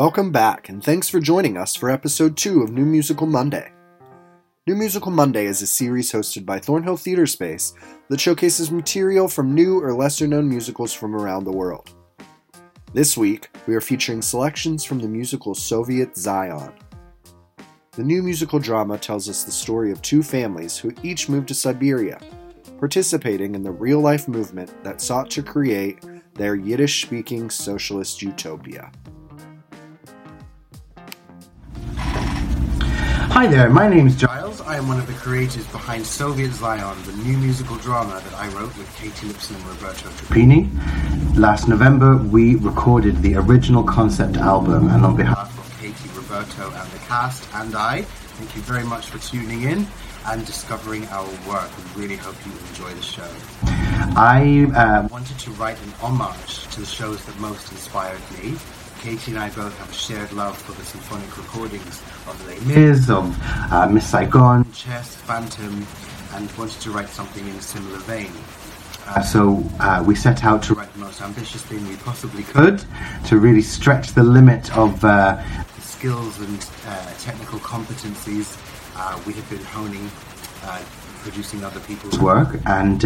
Welcome back, and thanks for joining us for episode 2 of New Musical Monday. New Musical Monday is a series hosted by Thornhill Theatre Space that showcases material from new or lesser known musicals from around the world. This week, we are featuring selections from the musical Soviet Zion. The new musical drama tells us the story of two families who each moved to Siberia, participating in the real life movement that sought to create their Yiddish speaking socialist utopia. Hi there, my name is Giles. I am one of the creators behind Soviet Zion, the new musical drama that I wrote with Katie Lipson and Roberto Trapini. Last November, we recorded the original concept album, and on behalf of Katie, Roberto, and the cast, and I, thank you very much for tuning in and discovering our work. We really hope you enjoy the show. I uh, wanted to write an homage to the shows that most inspired me. Katie and I both have a shared love for the symphonic recordings of Les Mis, of uh, Miss Saigon, Chess, Phantom, and wanted to write something in a similar vein. Uh, so uh, we set out to write the most ambitious thing we possibly could to really stretch the limit of uh, the skills and uh, technical competencies uh, we had been honing producing other people's work and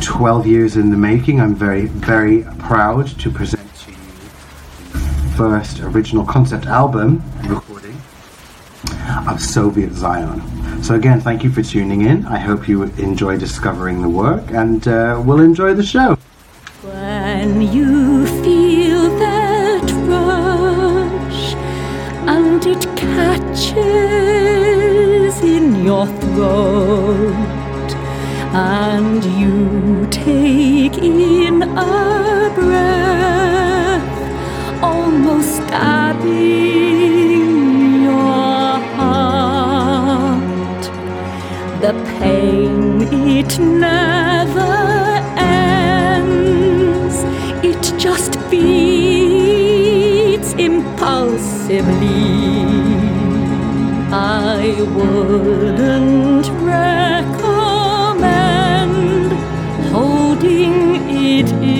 12 years in the making I'm very very proud to present first original concept album recording of Soviet Zion. So again, thank you for tuning in. I hope you enjoy discovering the work, and uh, we'll enjoy the show. When you feel that rush and it catches in your throat, and you take in a breath, stabbing your heart. The pain, it never ends. It just beats impulsively. I wouldn't recommend holding it in.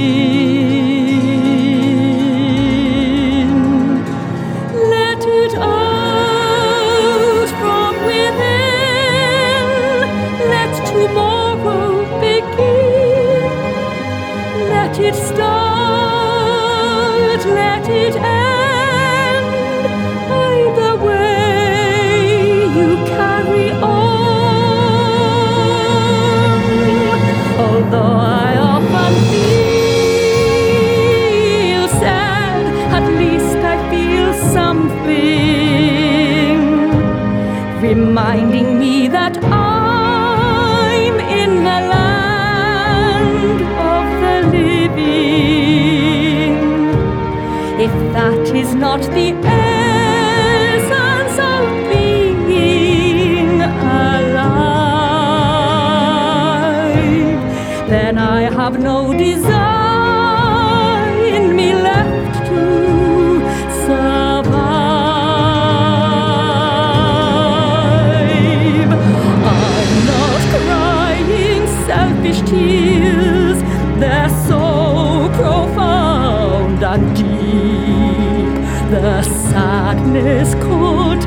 Reminding me that I'm in the land of the living. If that is not the essence of being alive, then I have no desire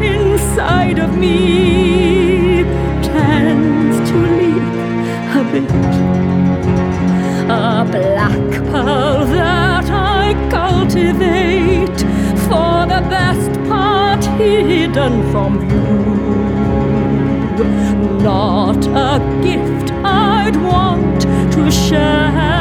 inside of me. Tends to leak a bit. A black pearl that I cultivate for the best part hidden from view. Not a gift I'd want to share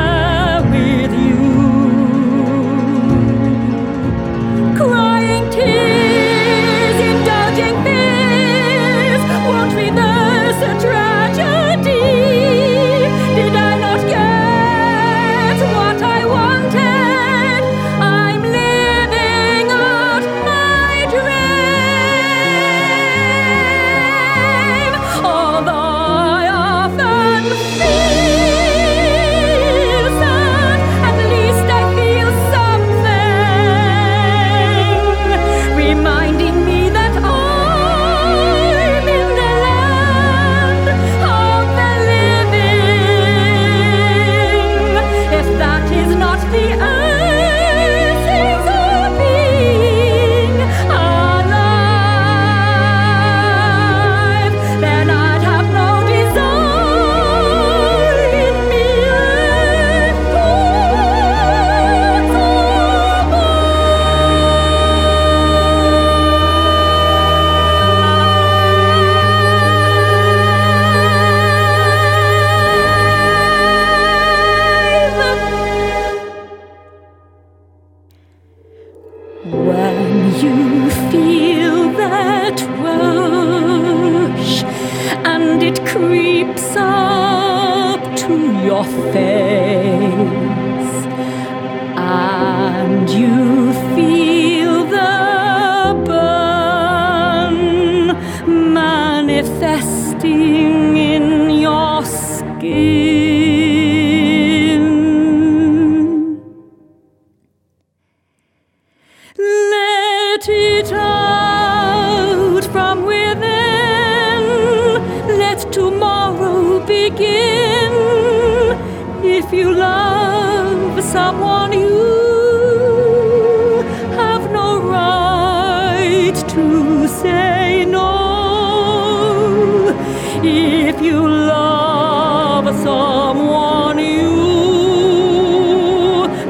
When you feel that rush and it creeps up to your face, and you feel the If you love someone, you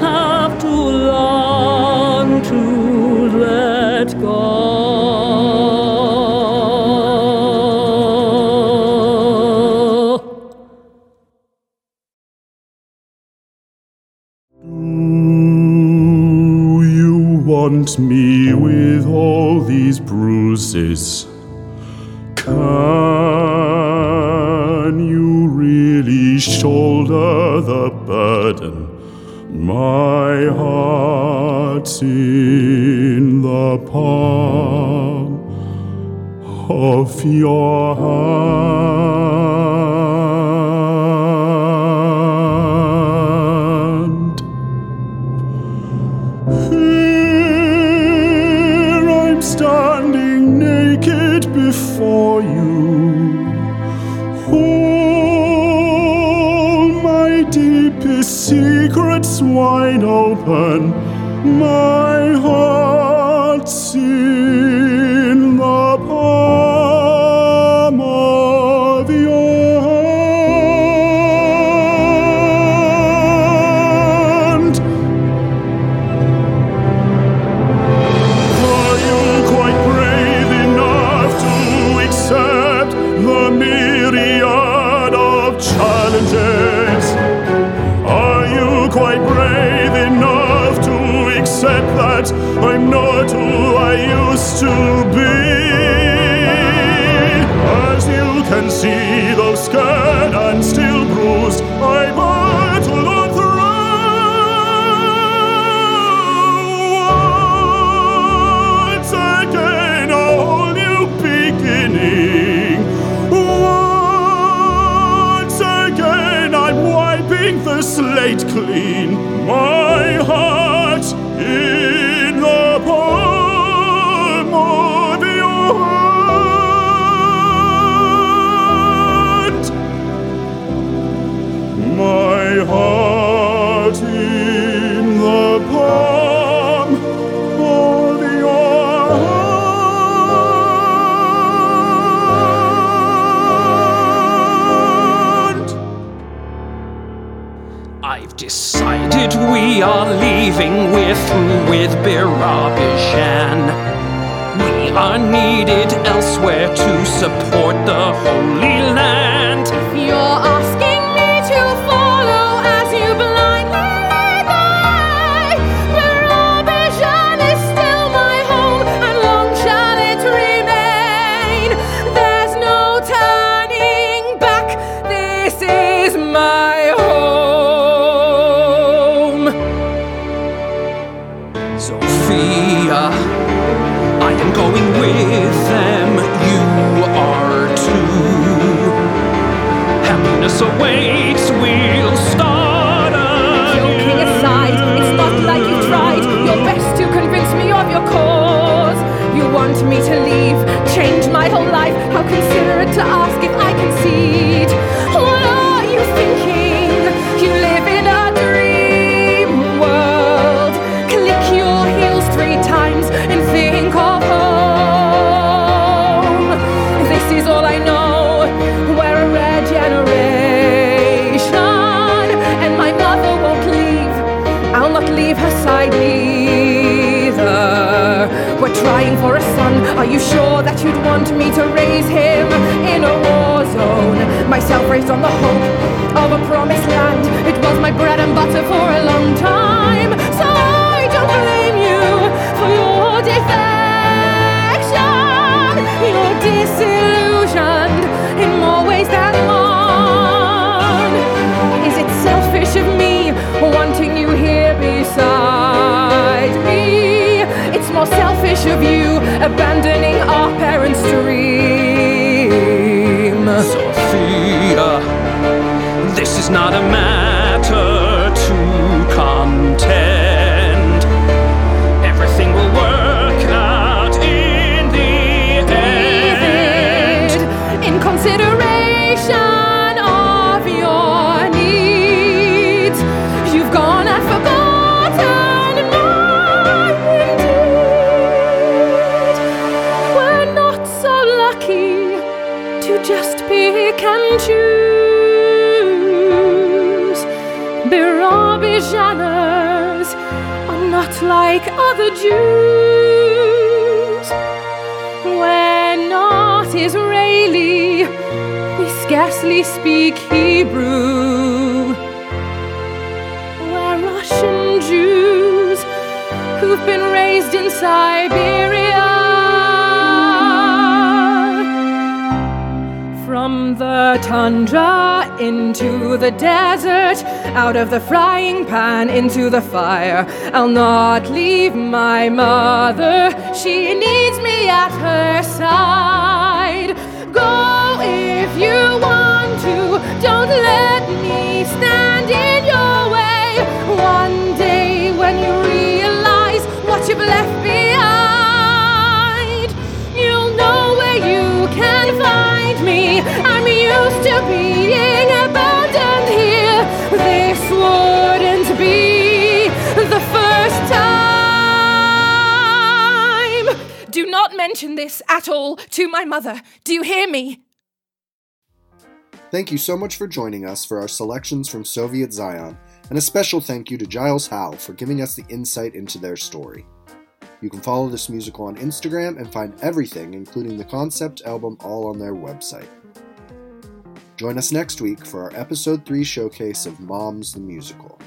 have to learn to let go. Do you want me with all these bruises? Really shoulder the burden? My heart's in the palm of your hand. Wide open. My can see, though scared and still bruised, I battle on through. Once again, a whole new beginning. Once again, I'm wiping the slate clean. My heart I've decided we are leaving with with Birobijan. We are needed elsewhere to support the Holy Land. You're not leave her side either. We're trying for a son. Are you sure that you'd want me to raise him in a war zone? Myself raised on the hope of a promised land. It was my bread and butter for a long time. Selfish of you abandoning our parents' dream. Sophia, this is not a matter Birobijaners are not like other Jews. We're not Israeli, we scarcely speak Hebrew. We're Russian Jews who've been raised in Siberia. The tundra into the desert, out of the frying pan into the fire. I'll not leave my mother, she needs me at her side. Go if you want to, don't let me stand mention this at all to my mother. Do you hear me? Thank you so much for joining us for our selections from Soviet Zion, and a special thank you to Giles Howe for giving us the insight into their story. You can follow this musical on Instagram and find everything, including the concept album, all on their website. Join us next week for our episode 3 showcase of Moms the Musical.